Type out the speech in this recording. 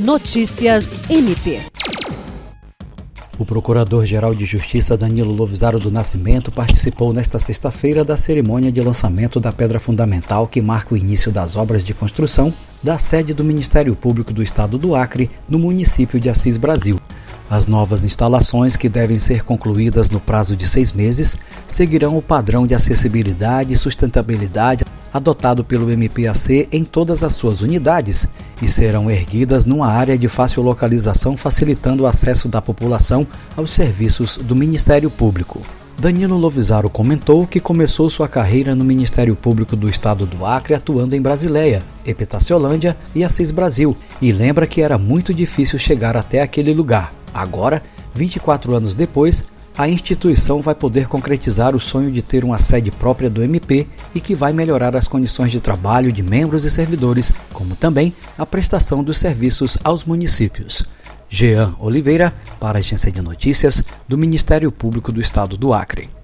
Notícias MP. O Procurador-Geral de Justiça Danilo Lovisaro do Nascimento participou nesta sexta-feira da cerimônia de lançamento da pedra fundamental que marca o início das obras de construção da sede do Ministério Público do Estado do Acre, no município de Assis Brasil. As novas instalações, que devem ser concluídas no prazo de seis meses, seguirão o padrão de acessibilidade e sustentabilidade adotado pelo MPAC em todas as suas unidades e serão erguidas numa área de fácil localização, facilitando o acesso da população aos serviços do Ministério Público. Danilo Lovisaro comentou que começou sua carreira no Ministério Público do Estado do Acre, atuando em Brasileia, Epitaciolândia e Assis Brasil, e lembra que era muito difícil chegar até aquele lugar. Agora, 24 anos depois, a instituição vai poder concretizar o sonho de ter uma sede própria do MP e que vai melhorar as condições de trabalho de membros e servidores, como também a prestação dos serviços aos municípios. Jean Oliveira, para a Agência de Notícias do Ministério Público do Estado do Acre.